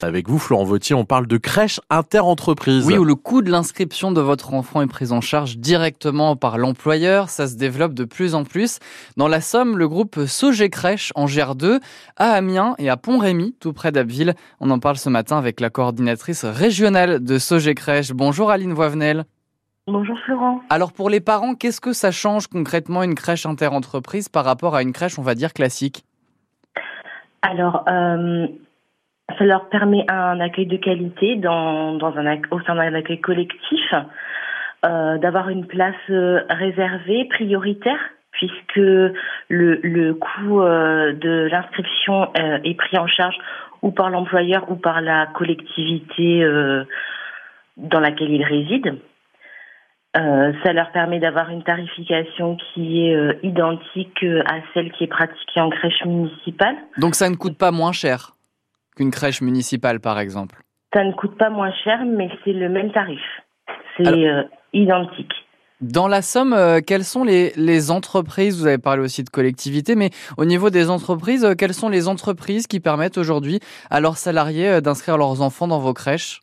Avec vous, Florent Vautier, on parle de crèche inter-entreprise. Oui, où le coût de l'inscription de votre enfant est pris en charge directement par l'employeur. Ça se développe de plus en plus. Dans la Somme, le groupe Sogé Crèche en gère deux, à Amiens et à Pont-Rémy, tout près d'Abbeville. On en parle ce matin avec la coordinatrice régionale de Sogé Crèche. Bonjour Aline Voivenel. Bonjour Florent. Alors pour les parents, qu'est-ce que ça change concrètement une crèche inter-entreprise par rapport à une crèche, on va dire, classique? Alors, euh, ça leur permet un accueil de qualité dans, un, au sein d'un accueil collectif, euh, d'avoir une place euh, réservée, prioritaire, puisque le, coût euh, de l'inscription euh, est pris en charge ou par l'employeur ou par la collectivité euh, dans laquelle ils résident. ça leur permet d'avoir une tarification qui est identique à celle qui est pratiquée en crèche municipale. Donc ça ne coûte pas moins cher qu'une crèche municipale, par exemple Ça ne coûte pas moins cher, mais c'est le même tarif. C'est euh, identique. Dans la Somme, euh, quelles sont les, les, entreprises Vous avez parlé aussi de collectivités, mais au niveau des entreprises, euh, quelles sont les entreprises qui permettent aujourd'hui à leurs salariés d'inscrire leurs enfants dans vos crèches?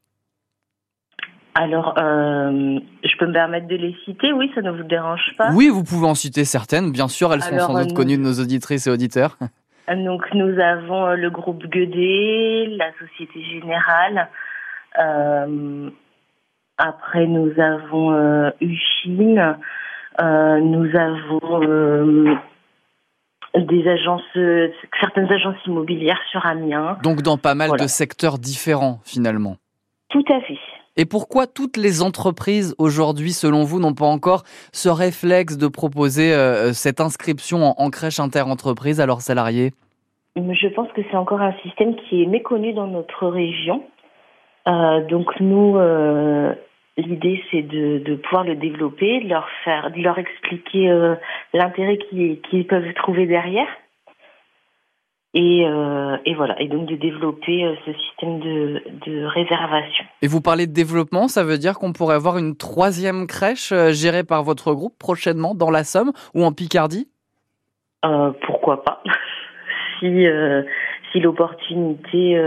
Alors, je peux me permettre de les citer, oui, ça ne vous dérange pas? Oui, vous pouvez en citer certaines, bien sûr, elles sont sans doute connues de nos auditrices et auditeurs. Donc nous avons euh, le groupe Guedet, la Société Générale. Euh, après nous avons euh, Uchine. Euh, nous avons des agences, certaines agences immobilières sur Amiens. Donc dans pas mal de secteurs différents finalement. Tout à fait. Et pourquoi toutes les entreprises aujourd'hui, selon vous, n'ont pas encore ce réflexe de proposer euh, cette inscription en, crèche inter-entreprise à leurs salariés? Je pense que c'est encore un système qui est méconnu dans notre région. Euh, donc nous, euh, l'idée c'est de, pouvoir le développer, de leur faire, de leur expliquer euh, l'intérêt qu'ils peuvent trouver derrière. Et, euh, et, voilà, et donc de développer euh, ce système de, de, réservation. Et vous parlez de développement, ça veut dire qu'on pourrait avoir une troisième crèche euh, gérée par votre groupe prochainement dans la Somme ou en Picardie? Euh, Pourquoi pas? Si, euh, si l'opportunité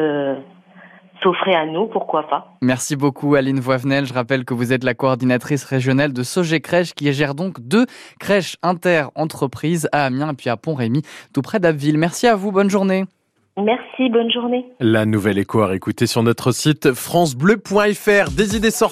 s'offrait à nous, pourquoi pas. Merci beaucoup Aline Voivenel. Je rappelle que vous êtes la coordinatrice régionale de Sogé Crèche qui gère donc deux crèches inter-entreprises à Amiens et puis à Pont-Rémy, tout près d'Abbeville. Merci à vous, bonne journée. Merci, bonne journée. La nouvelle écho à écouter sur notre site francebleu.fr. Des idées sorties